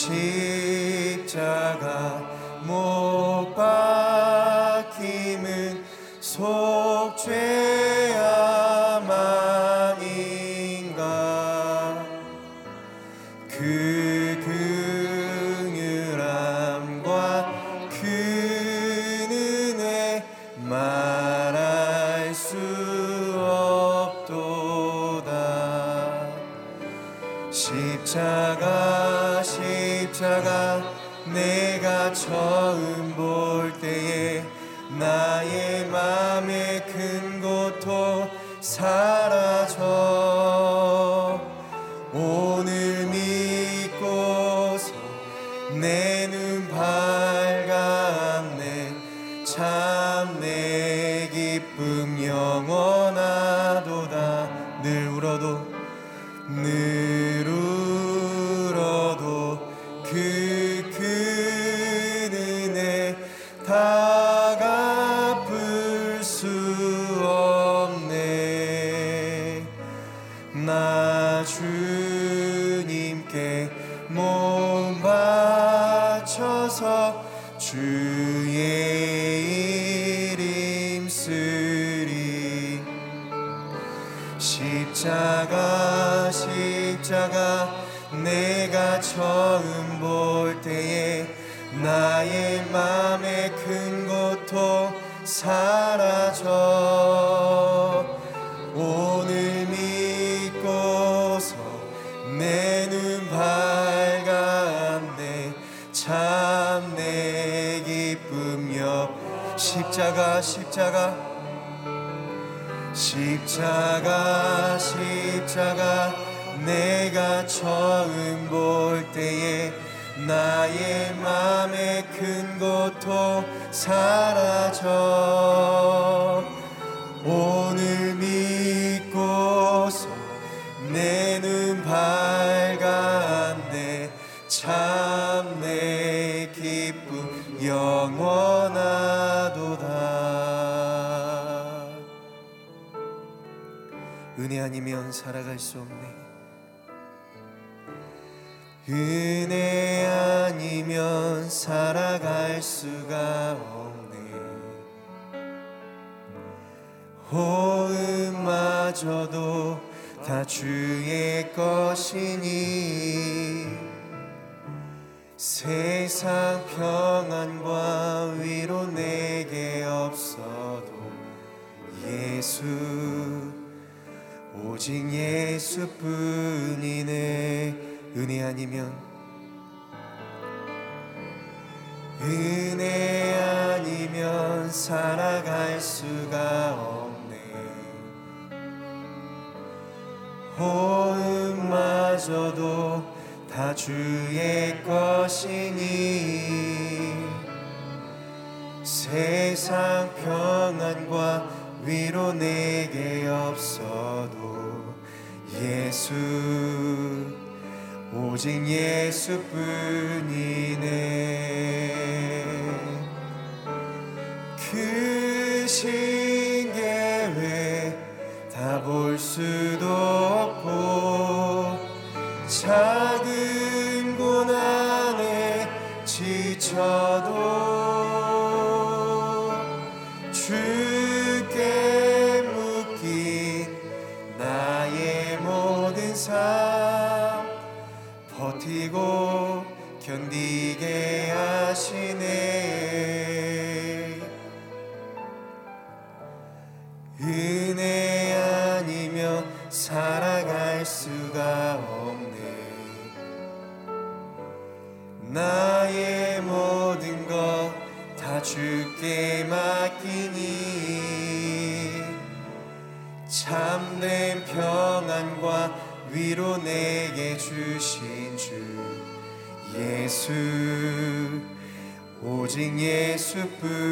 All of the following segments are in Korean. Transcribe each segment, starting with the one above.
십자가 못 박힘은 속죄 주님 십자가 십자가. 십자가 십자가. 내가 처음 볼 때에 나의 맘에 큰 고통 사라져 은혜 아니면 살아갈 수 없네. 은혜 아니면 살아갈 수가 없네. 호흡마저도 다 주의 것이니 세상 평안과 위로 내게 없어도 예수 오직 예수뿐이네 은혜 아니면 은혜 아니면 살아갈 수가 없네. 호흡마저도 다 주의 것이니 세상 평안과 위로 내게 없어도 예수 오직 예수뿐이네. 그 신계회 다 볼 수도 위로 내게 주신 주 예수 오직 예수뿐이네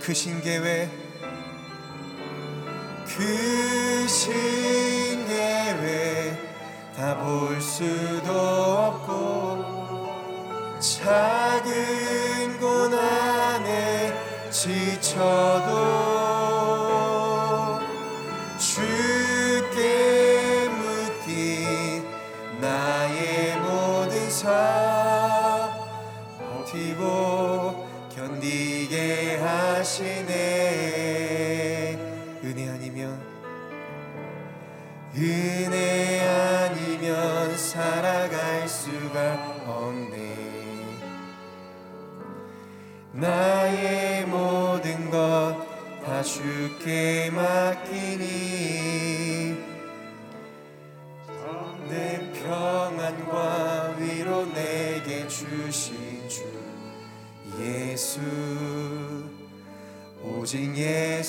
크신 계획. 크신 계획 다 볼 수도 없고 작은 고난에 지쳐도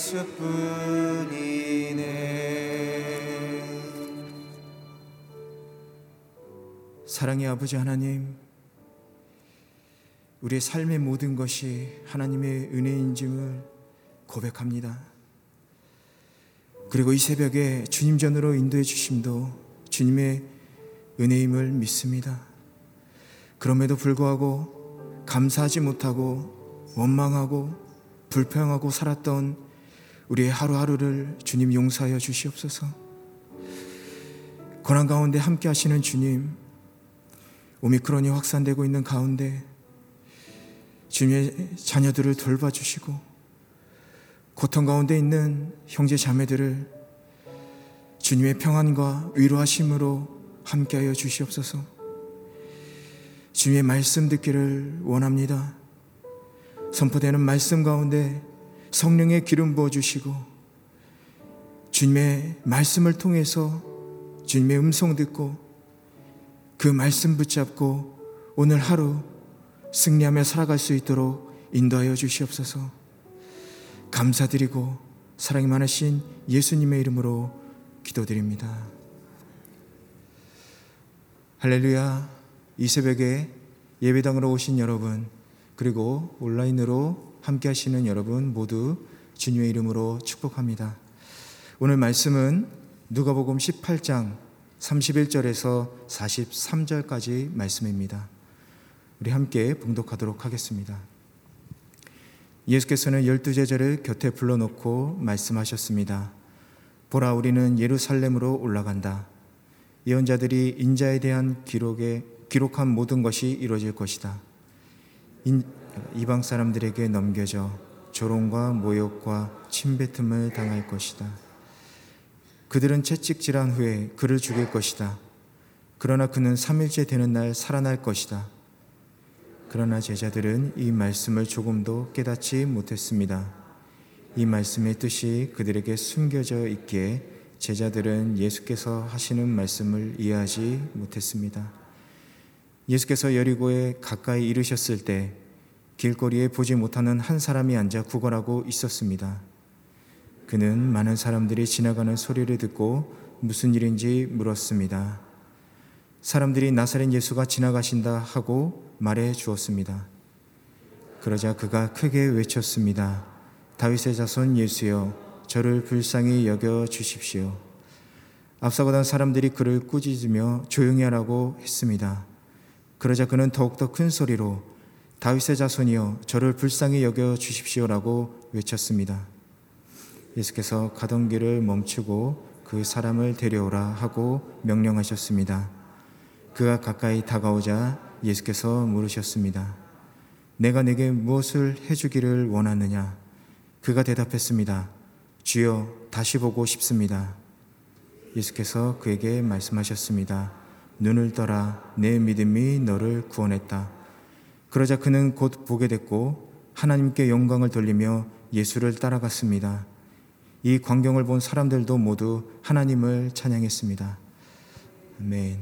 예수뿐이네 사랑의 아버지 하나님, 우리의 삶의 모든 것이 하나님의 은혜인짐을 고백합니다. 그리고 이 새벽에 주님 전으로 인도해 주심도 주님의 은혜임을 믿습니다. 그럼에도 불구하고 감사하지 못하고 원망하고 불평하고 살았던 우리의 하루하루를 주님 용서하여 주시옵소서. 고난 가운데 함께 하시는 주님, 오미크론이 확산되고 있는 가운데 주님의 자녀들을 돌봐주시고 고통 가운데 있는 형제 자매들을 주님의 평안과 위로하심으로 함께하여 주시옵소서. 주님의 말씀 듣기를 원합니다. 선포되는 말씀 가운데 성령의 기름 부어 주시고 주님의 말씀을 통해서 주님의 음성 듣고 그 말씀 붙잡고 오늘 하루 승리하며 살아갈 수 있도록 인도하여 주시옵소서. 감사드리고 사랑이 많으신 예수님의 이름으로 기도드립니다. 할렐루야. 이 새벽에 예배당으로 오신 여러분, 그리고 온라인으로 함께 하시는 여러분 모두 주님의 이름으로 축복합니다. 오늘 말씀은 누가복음 18장 31절에서 43절까지 말씀입니다. 우리 함께 봉독하도록 하겠습니다. 예수께서는 열두 제자를 곁에 불러놓고 말씀하셨습니다. 보라, 우리는 예루살렘으로 올라간다. 예언자들이 인자에 대한 기록에 기록한 모든 것이 이루어질 것이다. 인, 이방 사람들에게 넘겨져 조롱과 모욕과 침뱉음을 당할 것이다. 그들은 채찍질한 후에 그를 죽일 것이다. 그러나 그는 3일째 되는 날 살아날 것이다. 그러나 제자들은 이 말씀을 조금도 깨닫지 못했습니다. 이 말씀의 뜻이 그들에게 숨겨져 있기에 제자들은 예수께서 하시는 말씀을 이해하지 못했습니다. 예수께서 여리고에 가까이 이르셨을 때 길거리에 보지 못하는 한 사람이 앉아 구걸하고 있었습니다. 그는 많은 사람들이 지나가는 소리를 듣고 무슨 일인지 물었습니다. 사람들이 나사렛 예수가 지나가신다 하고 말해 주었습니다. 그러자 그가 크게 외쳤습니다. 다윗의 자손 예수여, 저를 불쌍히 여겨 주십시오. 앞서가던 사람들이 그를 꾸짖으며 조용히 하라고 했습니다. 그러자 그는 더욱더 큰 소리로 다윗의 자손이여, 저를 불쌍히 여겨 주십시오라고 외쳤습니다. 예수께서 가던 길을 멈추고 그 사람을 데려오라 하고 명령하셨습니다. 그가 가까이 다가오자 예수께서 물으셨습니다. 내가 내게 무엇을 해주기를 원하느냐? 그가 대답했습니다. 주여, 다시 보고 싶습니다. 예수께서 그에게 말씀하셨습니다. 눈을 떠라, 내 믿음이 너를 구원했다. 그러자 그는 곧 보게 됐고 하나님께 영광을 돌리며 예수를 따라갔습니다. 이 광경을 본 사람들도 모두 하나님을 찬양했습니다. 아멘.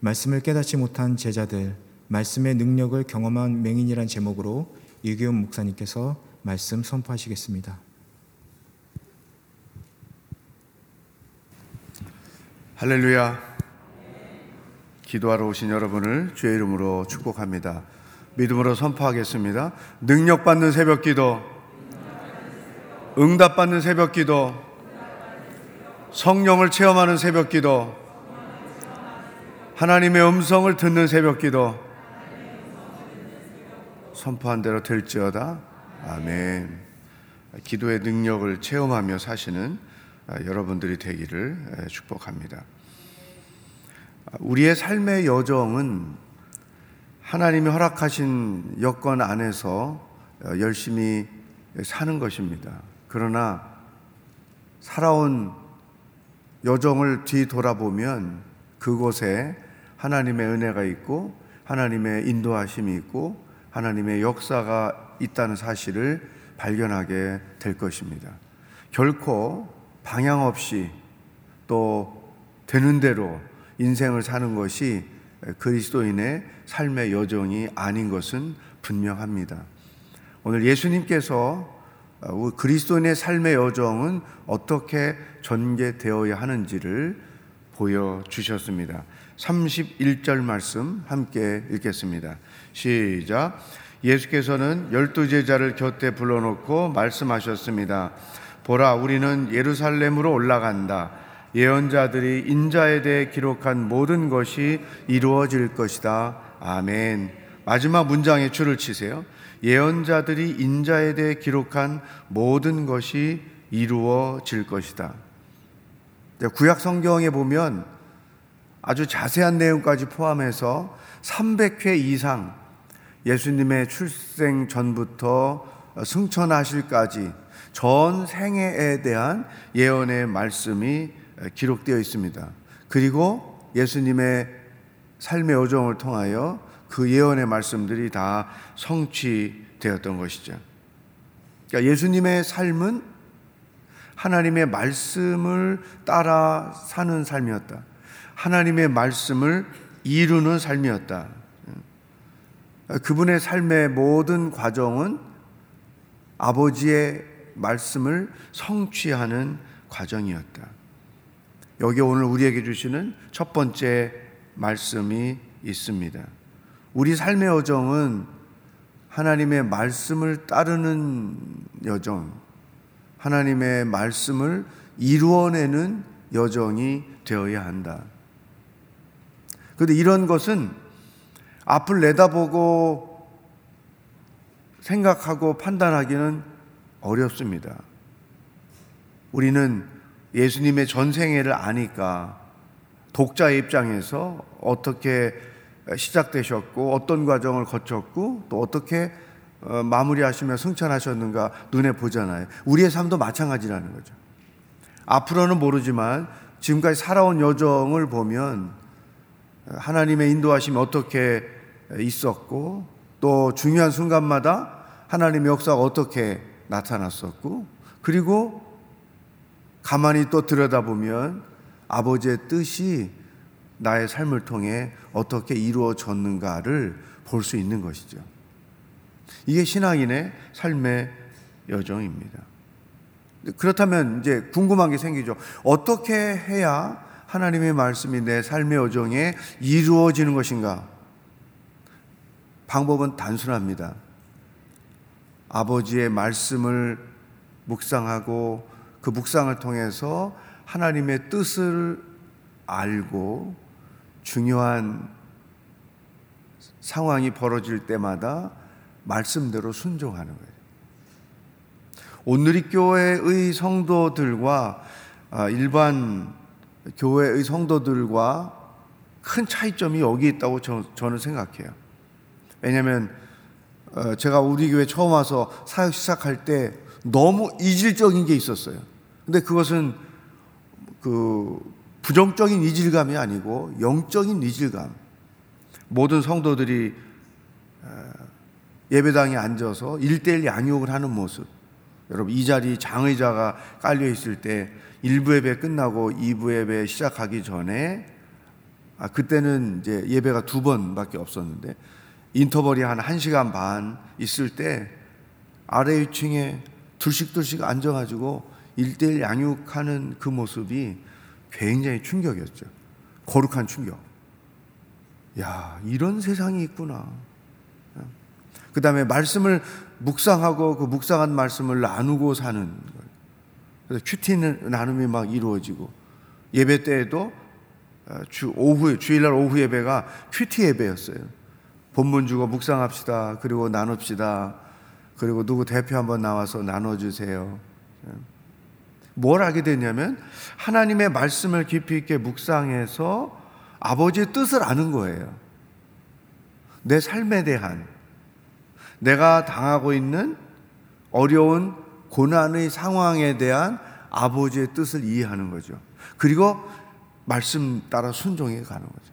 말씀을 깨닫지 못한 제자들, 말씀의 능력을 경험한 맹인이란 제목으로 이기훈 목사님께서 말씀 선포하시겠습니다. 할렐루야. 기도하러 오신 여러분을 주의 이름으로 축복합니다. 믿음으로 선포하겠습니다. 능력받는 새벽 기도, 응답받는 새벽 기도, 성령을 체험하는 새벽 기도, 하나님의 음성을 듣는 새벽 기도, 선포한 대로 될지어다. 아멘. 기도의 능력을 체험하며 사시는 여러분들이 되기를 축복합니다. 우리의 삶의 여정은 하나님이 허락하신 여건 안에서 열심히 사는 것입니다. 그러나 살아온 여정을 뒤돌아보면 그곳에 하나님의 은혜가 있고 하나님의 인도하심이 있고 하나님의 역사가 있다는 사실을 발견하게 될 것입니다. 결코 방향 없이 또 되는 대로 인생을 사는 것이 그리스도인의 삶의 여정이 아닌 것은 분명합니다. 오늘 예수님께서 그리스도인의 삶의 여정은 어떻게 전개되어야 하는지를 보여주셨습니다. 31절 말씀 함께 읽겠습니다. 시작. 예수께서는 열두 제자를 곁에 불러놓고 말씀하셨습니다. 보라, 우리는 예루살렘으로 올라간다. 예언자들이 인자에 대해 기록한 모든 것이 이루어질 것이다. 아멘. 마지막 문장에 줄을 치세요. 예언자들이 인자에 대해 기록한 모든 것이 이루어질 것이다. 구약 성경에 보면 아주 자세한 내용까지 포함해서 300회 이상 예수님의 출생 전부터 승천하실까지 전 생애에 대한 예언의 말씀이 기록되어 있습니다. 그리고 예수님의 삶의 여정을 통하여 그 예언의 말씀들이 다 성취되었던 것이죠. 그러니까 예수님의 삶은 하나님의 말씀을 따라 사는 삶이었다. 하나님의 말씀을 이루는 삶이었다. 그분의 삶의 모든 과정은 아버지의 말씀을 성취하는 과정이었다. 여기 오늘 우리에게 주시는 첫 번째 말씀이 있습니다. 우리 삶의 여정은 하나님의 말씀을 따르는 여정, 하나님의 말씀을 이루어내는 여정이 되어야 한다. 그런데 이런 것은 앞을 내다보고 생각하고 판단하기는 어렵습니다. 우리는 예수님의 전생애를 아니까 독자의 입장에서 어떻게 시작되셨고 어떤 과정을 거쳤고 또 어떻게 어, 마무리하시며 승천하셨는가 눈에 보잖아요. 우리의 삶도 마찬가지라는 거죠. 앞으로는 모르지만 지금까지 살아온 여정을 보면 하나님의 인도하심이 어떻게 있었고 또 중요한 순간마다 하나님의 역사가 어떻게 나타났었고 그리고 가만히 또 들여다보면 아버지의 뜻이 나의 삶을 통해 어떻게 이루어졌는가를 볼 수 있는 것이죠. 이게 신앙인의 삶의 여정입니다. 그렇다면 이제 궁금한 게 생기죠. 어떻게 해야 하나님의 말씀이 내 삶의 여정에 이루어지는 것인가? 방법은 단순합니다. 아버지의 말씀을 묵상하고 그 묵상을 통해서 하나님의 뜻을 알고 중요한 상황이 벌어질 때마다 말씀대로 순종하는 거예요. 온누리교회의 성도들과 아, 일반 교회의 성도들과 큰 차이점이 여기 있다고 저, 는 생각해요. 왜냐하면 어, 제가 우리 교회 처음 와서 사역 시작할 때 너무 이질적인 게 있었어요. 근데 그것은 그 부정적인 이질감이 아니고 영적인 이질감. 모든 성도들이 어, 예배당에 앉아서 일대일 양육을 하는 모습. 여러분 이 자리 장의자가 깔려 있을 때 1부 예배 끝나고 2부 예배 시작하기 전에 아 그때는 이제 예배가 두 번밖에 없었는데 인터벌이 한 1시간 반 있을 때 아래 위층에 둘씩 둘씩 앉아 가지고 일대일 양육하는 그 모습이 굉장히 충격이었죠. 거룩한 충격. 야, 이런 세상이 있구나. 그 다음에 말씀을 묵상하고 그 묵상한 말씀을 나누고 사는 거예요. 그래서 QT 나눔이 막 이루어지고 예배 때에도 어, 주 오후에 주일날 오후 예배가 QT 예배였어요. 본문 주고 묵상합시다. 그리고 나눕시다. 그리고 누구 대표 한번 나와서 나눠주세요. 뭘 하게 됐냐면 하나님의 말씀을 깊이 있게 묵상해서 아버지의 뜻을 아는 거예요. 내 삶에 대한 내가 당하고 있는 어려운 고난의 상황에 대한 아버지의 뜻을 이해하는 거죠. 그리고 말씀 따라 순종해 가는 거죠.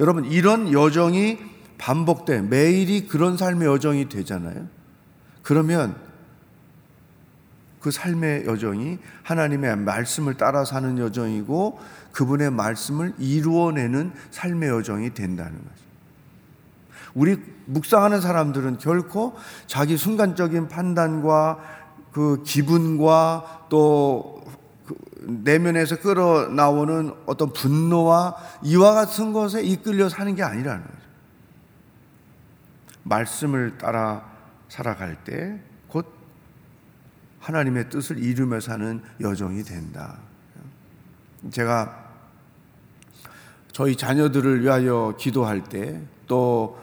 여러분, 이런 여정이 반복돼 매일이 그런 삶의 여정이 되잖아요. 그러면 그 삶의 여정이 하나님의 말씀을 따라 사는 여정이고 그분의 말씀을 이루어내는 삶의 여정이 된다는 거죠. 우리 묵상하는 사람들은 결코 자기 순간적인 판단과 그 기분과 또그 내면에서 끌어 나오는 어떤 분노와 이와 같은 것에 이끌려 사는 게 아니라는 거죠. 말씀을 따라 살아갈 때곧 하나님의 뜻을 이루며 사는 여정이 된다. 제가 저희 자녀들을 위하여 기도할 때또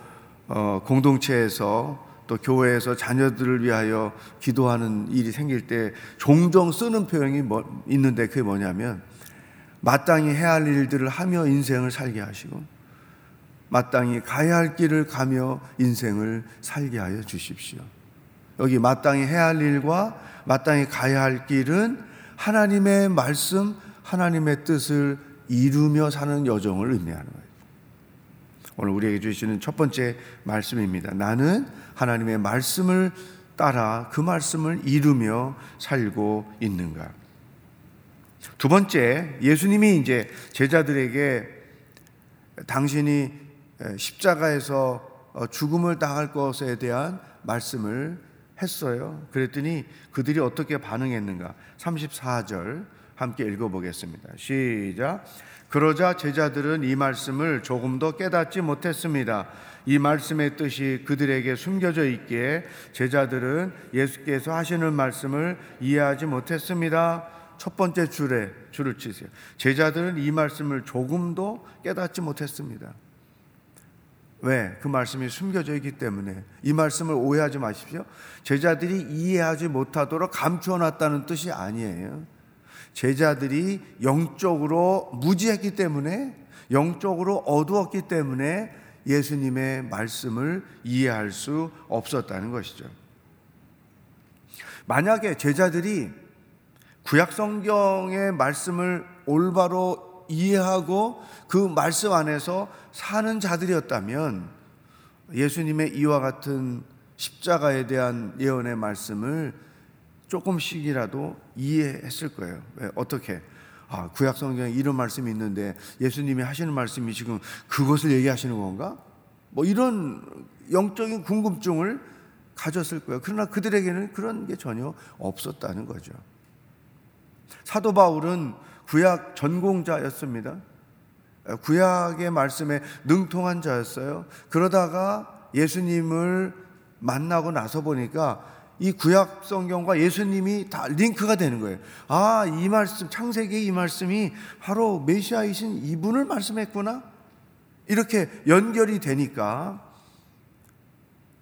어, 공동체에서 또 교회에서 자녀들을 위하여 기도하는 일이 생길 때 종종 쓰는 표현이 뭐, 있는데 그게 뭐냐면 마땅히 해야 할 일들을 하며 인생을 살게 하시고 마땅히 가야 할 길을 가며 인생을 살게 하여 주십시오. 여기 마땅히 해야 할 일과 마땅히 가야 할 길은 하나님의 말씀, 하나님의 뜻을 이루며 사는 여정을 의미하는 거예요. 오늘 우리에게 주시는 첫 번째 말씀입니다. 나는 하나님의 말씀을 따라 그 말씀을 이루며 살고 있는가. 두 번째, 예수님이 이제 제자들에게 당신이 십자가에서 어, 죽음을 당할 것에 대한 말씀을 했어요. 그랬더니 그들이 어떻게 반응했는가? 34절 함께 읽어보겠습니다. 시작. 그러자 제자들은 이 말씀을 조금도 깨닫지 못했습니다. 이 말씀의 뜻이 그들에게 숨겨져 있기에 제자들은 예수께서 하시는 말씀을 이해하지 못했습니다. 첫 번째 줄에 줄을 치세요. 제자들은 이 말씀을 조금도 깨닫지 못했습니다. 왜? 그 말씀이 숨겨져 있기 때문에 이 말씀을 오해하지 마십시오. 제자들이 이해하지 못하도록 감추어 놨다는 뜻이 아니에요. 제자들이 영적으로 무지했기 때문에 영적으로 어두웠기 때문에 예수님의 말씀을 이해할 수 없었다는 것이죠. 만약에 제자들이 구약 성경의 말씀을 올바로 이해하고 그 말씀 안에서 사는 자들이었다면 예수님의 이와 같은 십자가에 대한 예언의 말씀을 조금씩이라도 이해했을 거예요. 왜? 어떻게? 아, 구약 성경에 이런 말씀이 있는데 예수님이 하시는 말씀이 지금 그것을 얘기하시는 건가? 뭐 이런 영적인 궁금증을 가졌을 거예요. 그러나 그들에게는 그런 게 전혀 없었다는 거죠. 사도 바울은 구약 전공자였습니다. 구약의 말씀에 능통한 자였어요. 그러다가 예수님을 만나고 나서 보니까 이 구약 성경과 예수님이 다 링크가 되는 거예요. 아, 이 말씀, 창세기 이 말씀이 바로 메시아이신 이분을 말씀했구나? 이렇게 연결이 되니까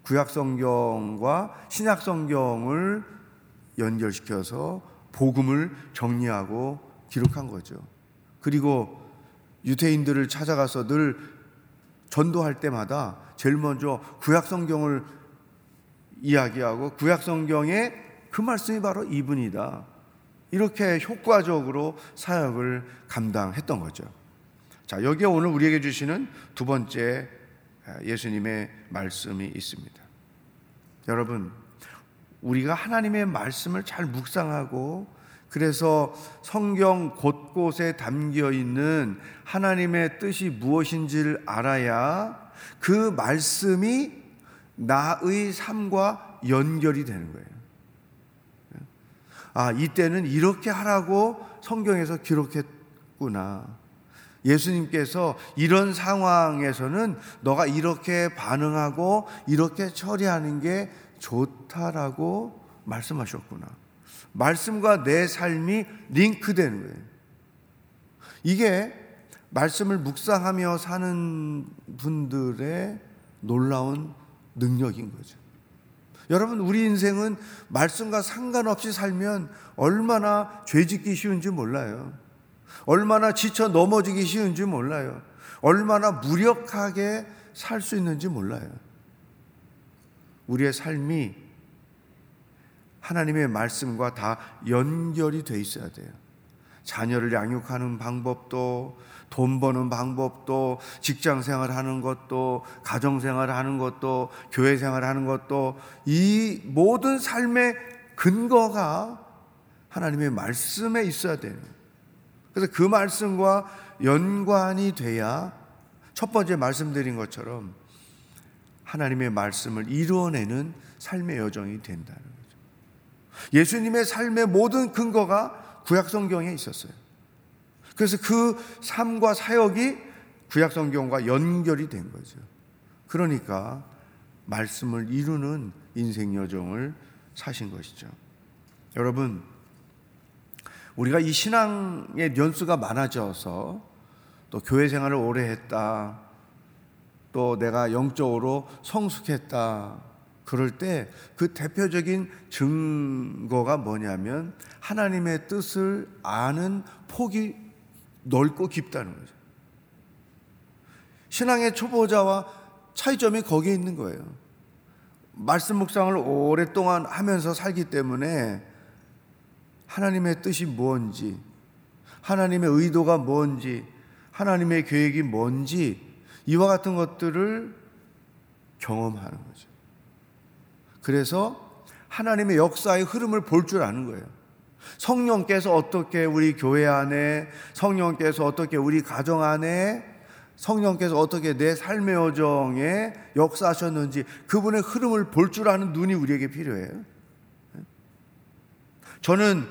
구약 성경과 신약 성경을 연결시켜서 복음을 정리하고 기록한 거죠. 그리고 유대인들을 찾아가서 늘 전도할 때마다 제일 먼저 구약 성경을 이야기하고 구약 성경에 그 말씀이 바로 이분이다. 이렇게 효과적으로 사역을 감당했던 거죠. 자, 여기에 오늘 우리에게 주시는 두 번째 예수님의 말씀이 있습니다. 여러분, 우리가 하나님의 말씀을 잘 묵상하고 그래서 성경 곳곳에 담겨 있는 하나님의 뜻이 무엇인지를 알아야 그 말씀이 나의 삶과 연결이 되는 거예요. 아, 이때는 이렇게 하라고 성경에서 기록했구나. 예수님께서 이런 상황에서는 너가 이렇게 반응하고 이렇게 처리하는 게 좋다라고 말씀하셨구나. 말씀과 내 삶이 링크되는 거예요. 이게 말씀을 묵상하며 사는 분들의 놀라운 능력인 거죠. 여러분, 우리 인생은 말씀과 상관없이 살면 얼마나 죄 짓기 쉬운지 몰라요. 얼마나 지쳐 넘어지기 쉬운지 몰라요. 얼마나 무력하게 살 수 있는지 몰라요. 우리의 삶이 하나님의 말씀과 다 연결이 돼 있어야 돼요. 자녀를 양육하는 방법도 돈 버는 방법도 직장 생활 하는 것도 가정 생활 하는 것도 교회 생활 하는 것도 이 모든 삶의 근거가 하나님의 말씀에 있어야 돼요. 그래서 그 말씀과 연관이 돼야 첫 번째 말씀드린 것처럼 하나님의 말씀을 이루어내는 삶의 여정이 된다는. 예수님의 삶의 모든 근거가 구약 성경에 있었어요. 그래서 그 삶과 사역이 구약 성경과 연결이 된 거죠. 그러니까 말씀을 이루는 인생 여정을 사신 것이죠. 여러분, 우리가 이 신앙의 연수가 많아져서 또 교회 생활을 오래 했다. 또 내가 영적으로 성숙했다. 그럴 때 그 대표적인 증거가 뭐냐면 하나님의 뜻을 아는 폭이 넓고 깊다는 거죠. 신앙의 초보자와 차이점이 거기에 있는 거예요. 말씀 묵상을 오랫동안 하면서 살기 때문에 하나님의 뜻이 뭔지, 하나님의 의도가 뭔지, 하나님의 계획이 뭔지, 이와 같은 것들을 경험하는 거죠. 그래서 하나님의 역사의 흐름을 볼 줄 아는 거예요. 성령께서 어떻게 우리 교회 안에, 성령께서 어떻게 우리 가정 안에, 성령께서 어떻게 내 삶의 여정에 역사하셨는지 그분의 흐름을 볼 줄 아는 눈이 우리에게 필요해요. 저는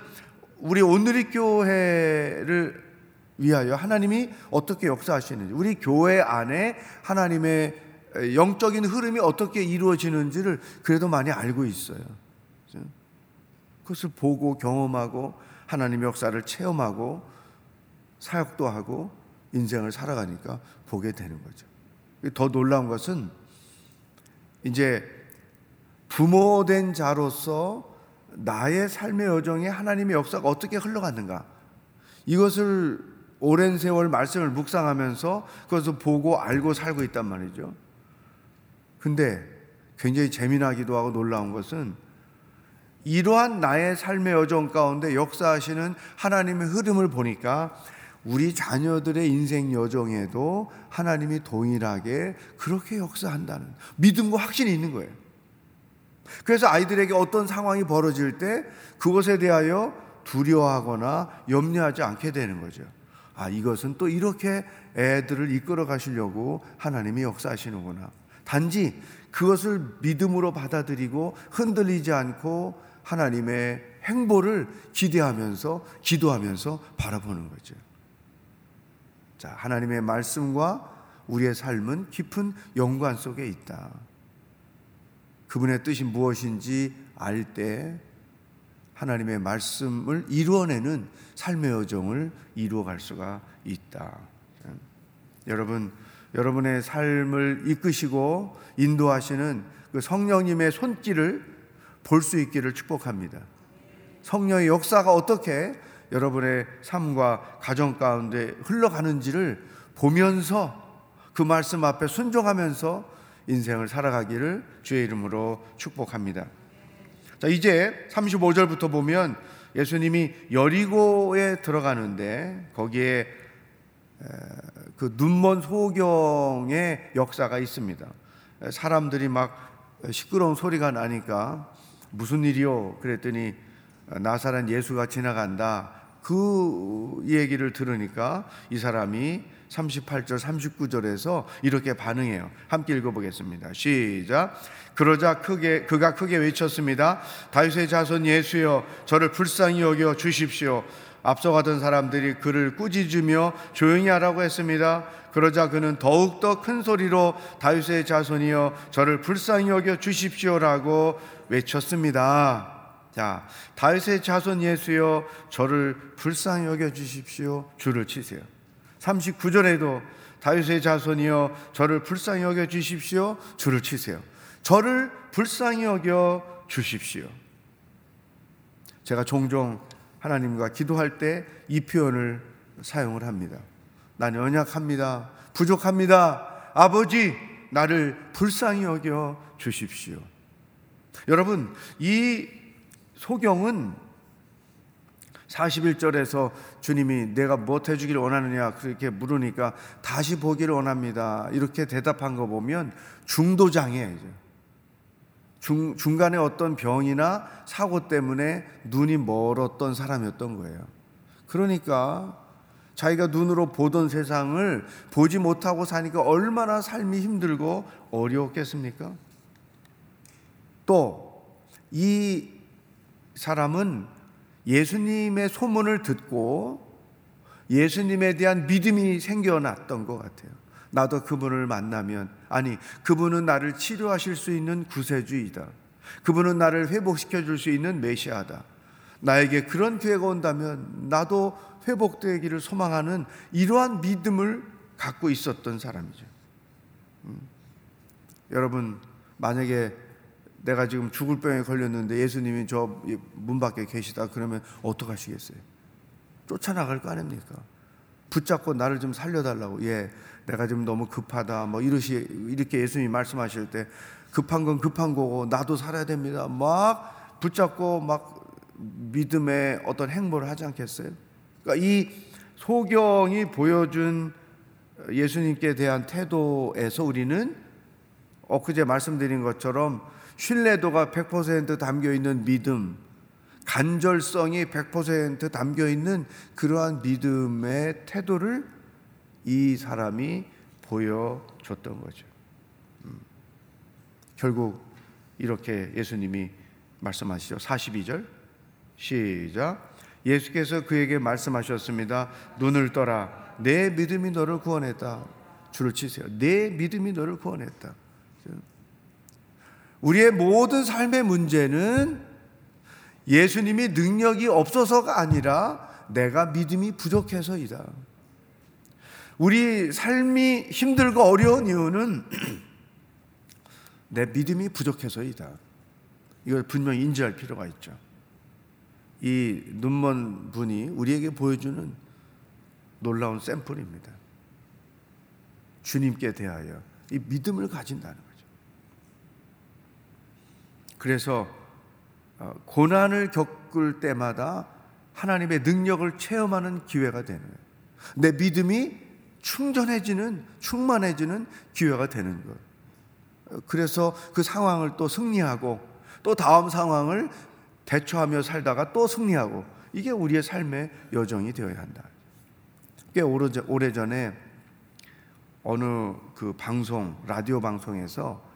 우리 오늘의 교회를 위하여 하나님이 어떻게 역사하시는지, 우리 교회 안에 하나님의 영적인 흐름이 어떻게 이루어지는지를 그래도 많이 알고 있어요. 그것을 보고 경험하고 하나님의 역사를 체험하고 사역도 하고 인생을 살아가니까 보게 되는 거죠. 더 놀라운 것은 이제 부모된 자로서 나의 삶의 여정에 하나님의 역사가 어떻게 흘러갔는가 이것을 오랜 세월 말씀을 묵상하면서 그것을 보고 알고 살고 있단 말이죠. 근데 굉장히 재미나기도 하고 놀라운 것은 이러한 나의 삶의 여정 가운데 역사하시는 하나님의 흐름을 보니까 우리 자녀들의 인생 여정에도 하나님이 동일하게 그렇게 역사한다는 믿음과 확신이 있는 거예요. 그래서 아이들에게 어떤 상황이 벌어질 때 그것에 대하여 두려워하거나 염려하지 않게 되는 거죠. 아, 이것은 또 이렇게 애들을 이끌어 가시려고 하나님이 역사하시는구나. 단지 그것을 믿음으로 받아들이고 흔들리지 않고 하나님의 행보를 기대하면서 기도하면서 바라보는 거죠. 자, 하나님의 말씀과 우리의 삶은 깊은 연관 속에 있다. 그분의 뜻이 무엇인지 알 때 하나님의 말씀을 이루어내는 삶의 여정을 이루어갈 수가 있다. 여러분, 여러분의 삶을 이끄시고 인도하시는 그 성령님의 손길을 볼 수 있기를 축복합니다. 성령의 역사가 어떻게 여러분의 삶과 가정 가운데 흘러가는지를 보면서 그 말씀 앞에 순종하면서 인생을 살아가기를 주의 이름으로 축복합니다. 자, 이제 35절부터 보면 예수님이 여리고에 들어가는데 거기에 그 눈먼 소경의 역사가 있습니다. 사람들이 막 시끄러운 소리가 나니까 무슨 일이요? 그랬더니 나사렛 예수가 지나간다. 그 얘기를 들으니까 이 사람이 38절 39절에서 이렇게 반응해요. 함께 읽어 보겠습니다. 시작. 그러자 크게 그가 크게 외쳤습니다. 다윗의 자손 예수여 저를 불쌍히 여겨 주십시오. 앞서가던 사람들이 그를 꾸짖으며 조용히 하라고 했습니다. 그러자 그는 더욱더 큰 소리로 다윗의 자손이여 저를 불쌍히 여겨 주십시오라고 외쳤습니다. 자, 다윗의 자손 예수여 저를 불쌍히 여겨 주십시오. 줄을 치세요. 39절에도 다윗의 자손이여 저를 불쌍히 여겨 주십시오. 줄을 치세요. 저를 불쌍히 여겨 주십시오. 제가 종종 하나님과 기도할 때 이 표현을 사용을 합니다. 난 연약합니다. 부족합니다. 아버지, 나를 불쌍히 여겨 주십시오. 여러분, 이 소경은 41절에서 주님이 내가 무엇 해주기를 원하느냐 그렇게 물으니까 다시 보기를 원합니다. 이렇게 대답한 거 보면 중도장애 중, 중간에 어떤 병이나 사고 때문에 눈이 멀었던 사람이었던 거예요. 그러니까 자기가 눈으로 보던 세상을 보지 못하고 사니까 얼마나 삶이 힘들고 어려웠겠습니까? 또 이 사람은 예수님의 소문을 듣고 예수님에 대한 믿음이 생겨났던 것 같아요. 나도 그분을 만나면 아니 그분은 나를 치료하실 수 있는 구세주이다. 그분은 나를 회복시켜 줄 수 있는 메시아다. 나에게 그런 기회가 온다면 나도 회복되기를 소망하는 이러한 믿음을 갖고 있었던 사람이죠. 음. 여러분 만약에 내가 지금 죽을 병에 걸렸는데 예수님이 저 문 밖에 계시다 그러면 어떡하시겠어요? 쫓아나갈 거 아닙니까? 붙잡고 나를 좀 살려달라고 예 내가 지금 너무 급하다 뭐 이러시 이렇게 예수님이 말씀하실 때 급한 건 급한 거고 나도 살아야 됩니다 막 붙잡고 막 믿음의 어떤 행보를 하지 않겠어요? 그러니까 이 소경이 보여준 예수님께 대한 태도에서 우리는 엊그제 말씀드린 것처럼 신뢰도가 100% 담겨 있는 믿음, 간절성이 100% 담겨 있는 그러한 믿음의 태도를 이 사람이 보여줬던 거죠. 음. 결국 이렇게 예수님이 말씀하시죠. 42절 시작. 예수께서 그에게 말씀하셨습니다. 눈을 떠라. 내 믿음이 너를 구원했다. 줄을 치세요. 내 믿음이 너를 구원했다. 우리의 모든 삶의 문제는 예수님이 능력이 없어서가 아니라 내가 믿음이 부족해서이다. 우리 삶이 힘들고 어려운 이유는 내 믿음이 부족해서이다. 이걸 분명히 인지할 필요가 있죠. 이 눈먼 분이 우리에게 보여주는 놀라운 샘플입니다. 주님께 대하여 이 믿음을 가진다는 거죠. 그래서 어, 고난을 겪을 때마다 하나님의 능력을 체험하는 기회가 되는 거예요. 내 믿음이 충전해지는 충만해지는 기회가 되는 것. 그래서 그 상황을 또 승리하고 또 다음 상황을 대처하며 살다가 또 승리하고 이게 우리의 삶의 여정이 되어야 한다. 꽤 오래 전에 어느 그 방송 라디오 방송에서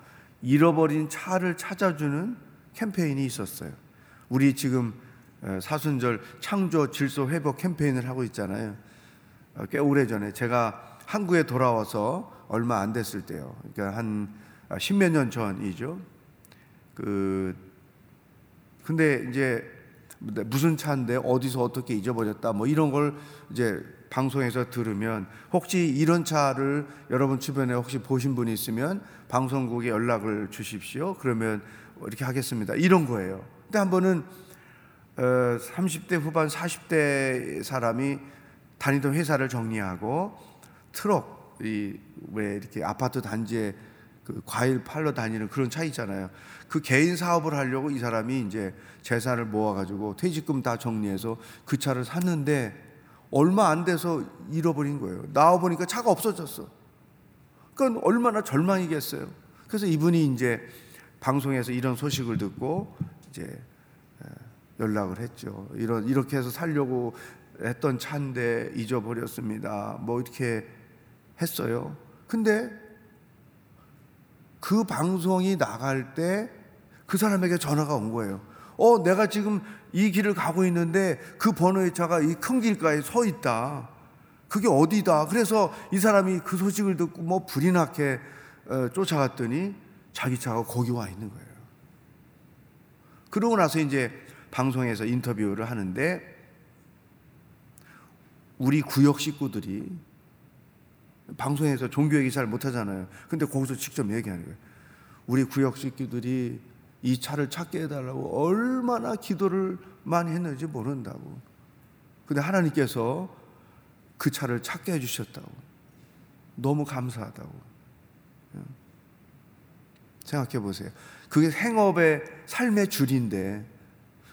잃어버린 차를 찾아주는 캠페인이 있었어요. 우리 지금 사순절 창조 질서 회복 캠페인을 하고 있잖아요. 어, 꽤 오래 전에 제가 한국에 돌아와서 얼마 안 됐을 때요. 그러니까 한 아, 십몇 년 전이죠. 그 근데 이제 무슨 차인데 어디서 어떻게 잊어버렸다 뭐 이런 걸 이제 방송에서 들으면 혹시 이런 차를 여러분 주변에 혹시 보신 분이 있으면 방송국에 연락을 주십시오. 그러면 이렇게 하겠습니다. 이런 거예요. 근데 한 번은 어, 30대 후반 40대 사람이 다니던 회사를 정리하고 트럭 이왜 이렇게 아파트 단지에 그 과일 팔러 다니는 그런 차 있잖아요. 그 개인 사업을 하려고 이 사람이 이제 재산을 모아가지고 퇴직금 다 정리해서 그 차를 샀는데 얼마 안 돼서 잃어버린 거예요. 나와 보니까 차가 없어졌어. 그건 얼마나 절망이겠어요. 그래서 이분이 이제 방송에서 이런 소식을 듣고 이제 연락을 했죠. 이런 이렇게 해서 살려고 했던 차인데 잊어버렸습니다. 뭐 이렇게 했어요. 근데 그 방송이 나갈 때 그 사람에게 전화가 온 거예요. 어, 내가 지금 이 길을 가고 있는데 그 번호의 차가 이 큰 길가에 서 있다. 그게 어디다. 그래서 이 사람이 그 소식을 듣고 뭐 불이 나게 어, 쫓아갔더니 자기 차가 거기 와 있는 거예요. 그러고 나서 이제 방송에서 인터뷰를 하는데 우리 구역 식구들이 방송에서 종교 얘기 잘 못하잖아요. 근데 거기서 직접 얘기하는 거예요. 우리 구역 식구들이 이 차를 찾게 해달라고 얼마나 기도를 많이 했는지 모른다고. 근데 하나님께서 그 차를 찾게 해주셨다고. 너무 감사하다고. 예. 생각해 보세요. 그게 생업의 삶의 줄인데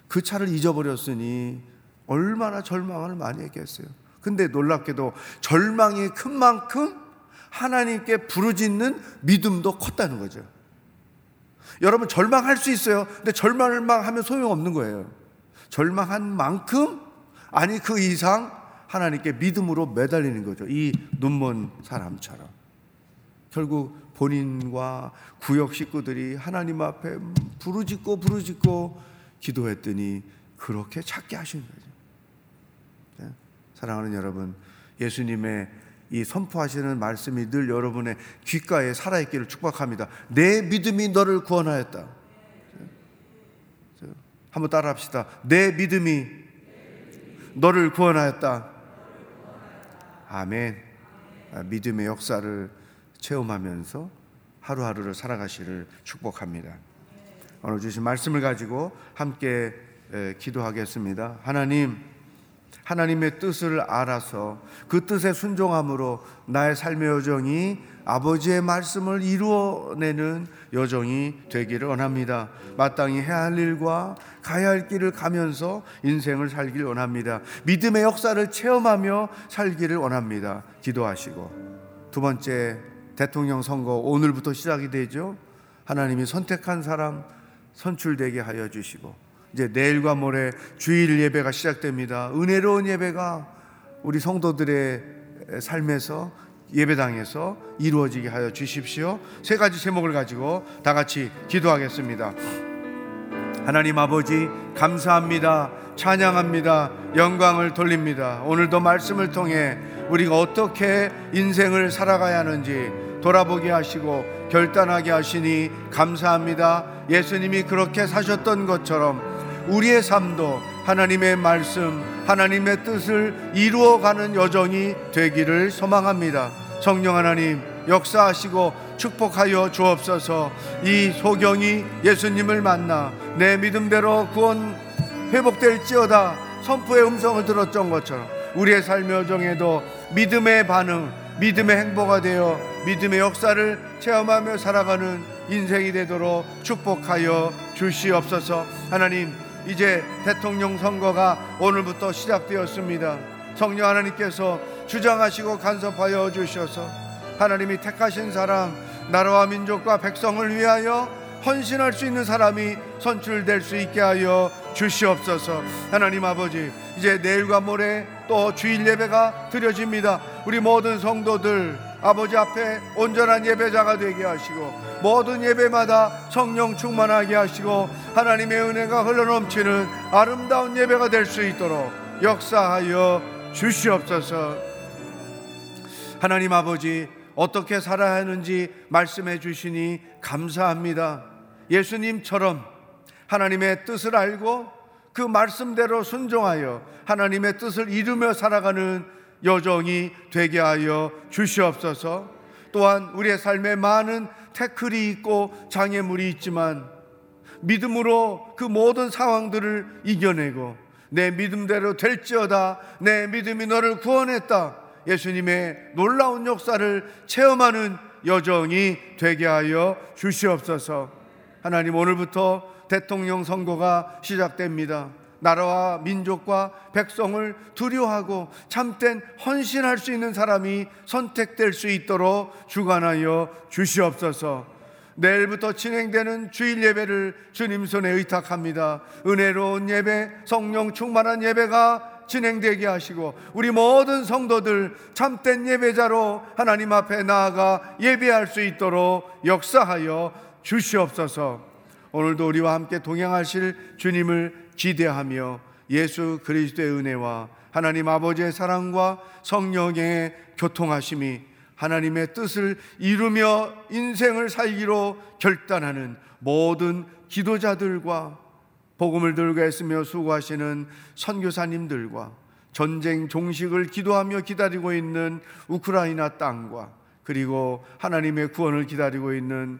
그 차를 잊어버렸으니 얼마나 절망을 많이 했겠어요. 근데 놀랍게도 절망이 큰 만큼 하나님께 부르짖는 믿음도 컸다는 거죠. 여러분 절망할 수 있어요. 근데 절망을 하면 소용없는 거예요. 절망한 만큼 아니 그 이상 하나님께 믿음으로 매달리는 거죠. 이 눈먼 사람처럼. 결국 본인과 구역 식구들이 하나님 앞에 부르짖고 부르짖고 기도했더니 그렇게 찾게 하신 거죠. 네? 사랑하는 여러분, 예수님의 이 선포하시는 말씀이 늘 여러분의 귓가에 살아있기를 축복합니다. 내 믿음이 너를 구원하였다. 한번 따라합시다. 내 믿음이 너를 구원하였다. 아멘. 아, 믿음의 역사를 체험하면서 하루하루를 살아가시를 축복합니다. 오늘 주신 말씀을 가지고 함께 기도하겠습니다. 하나님, 하나님의 뜻을 알아서 그 뜻에 순종함으로 나의 삶의 여정이 아버지의 말씀을 이루어내는 여정이 되기를 원합니다. 마땅히 해야 할 일과 가야 할 길을 가면서 인생을 살기를 원합니다. 믿음의 역사를 체험하며 살기를 원합니다. 기도하시고 두 번째 대통령 선거 오늘부터 시작이 되죠. 하나님이 선택한 사람 선출되게 하여 주시고 이제 내일과 모레 주일 예배가 시작됩니다. 은혜로운 예배가 우리 성도들의 삶에서 예배당에서 이루어지게 하여 주십시오. 세 가지 제목을 가지고 다 같이 기도하겠습니다. 하나님 아버지 감사합니다. 찬양합니다. 영광을 돌립니다. 오늘도 말씀을 통해 우리가 어떻게 인생을 살아가야 하는지 돌아보게 하시고 결단하게 하시니 감사합니다. 예수님이 그렇게 사셨던 것처럼 우리의 삶도 하나님의 말씀, 하나님의 뜻을 이루어가는 여정이 되기를 소망합니다. 성령 하나님 역사하시고 축복하여 주옵소서. 이 소경이 예수님을 만나 내 믿음대로 구원 회복될지어다 선포의 음성을 들었던 것처럼 우리의 삶의 여정에도 믿음의 반응, 믿음의 행보가 되어 믿음의 역사를 체험하며 살아가는 인생이 되도록 축복하여 주시옵소서. 하나님 이제 대통령 선거가 오늘부터 시작되었습니다. 성령 하나님께서 주장하시고 간섭하여 주셔서 하나님이 택하신 사람, 나라와 민족과 백성을 위하여 헌신할 수 있는 사람이 선출될 수 있게 하여 주시옵소서. 하나님 아버지, 이제 내일과 모레 또 주일 예배가 드려집니다. 우리 모든 성도들 아버지 앞에 온전한 예배자가 되게 하시고 모든 예배마다 성령 충만하게 하시고 하나님의 은혜가 흘러넘치는 아름다운 예배가 될 수 있도록 역사하여 주시옵소서. 하나님 아버지 어떻게 살아야 하는지 말씀해 주시니 감사합니다. 예수님처럼 하나님의 뜻을 알고 그 말씀대로 순종하여 하나님의 뜻을 이루며 살아가는 여정이 되게 하여 주시옵소서. 또한 우리의 삶에 많은 태클이 있고 장애물이 있지만 믿음으로 그 모든 상황들을 이겨내고 내 믿음대로 될지어다 내 믿음이 너를 구원했다 예수님의 놀라운 역사를 체험하는 여정이 되게 하여 주시옵소서. 하나님 오늘부터 대통령 선거가 시작됩니다 나라와 민족과 백성을 두려워하고 참된 헌신할 수 있는 사람이 선택될 수 있도록 주관하여 주시옵소서. 내일부터 진행되는 주일 예배를 주님 손에 의탁합니다. 은혜로운 예배, 성령 충만한 예배가 진행되게 하시고 우리 모든 성도들 참된 예배자로 하나님 앞에 나아가 예배할 수 있도록 역사하여 주시옵소서. 오늘도 우리와 함께 동행하실 주님을 기대하며 예수 그리스도의 은혜와 하나님 아버지의 사랑과 성령의 교통하심이 하나님의 뜻을 이루며 인생을 살기로 결단하는 모든 기도자들과 복음을 들고 애쓰며 수고하시는 선교사님들과 전쟁 종식을 기도하며 기다리고 있는 우크라이나 땅과 그리고 하나님의 구원을 기다리고 있는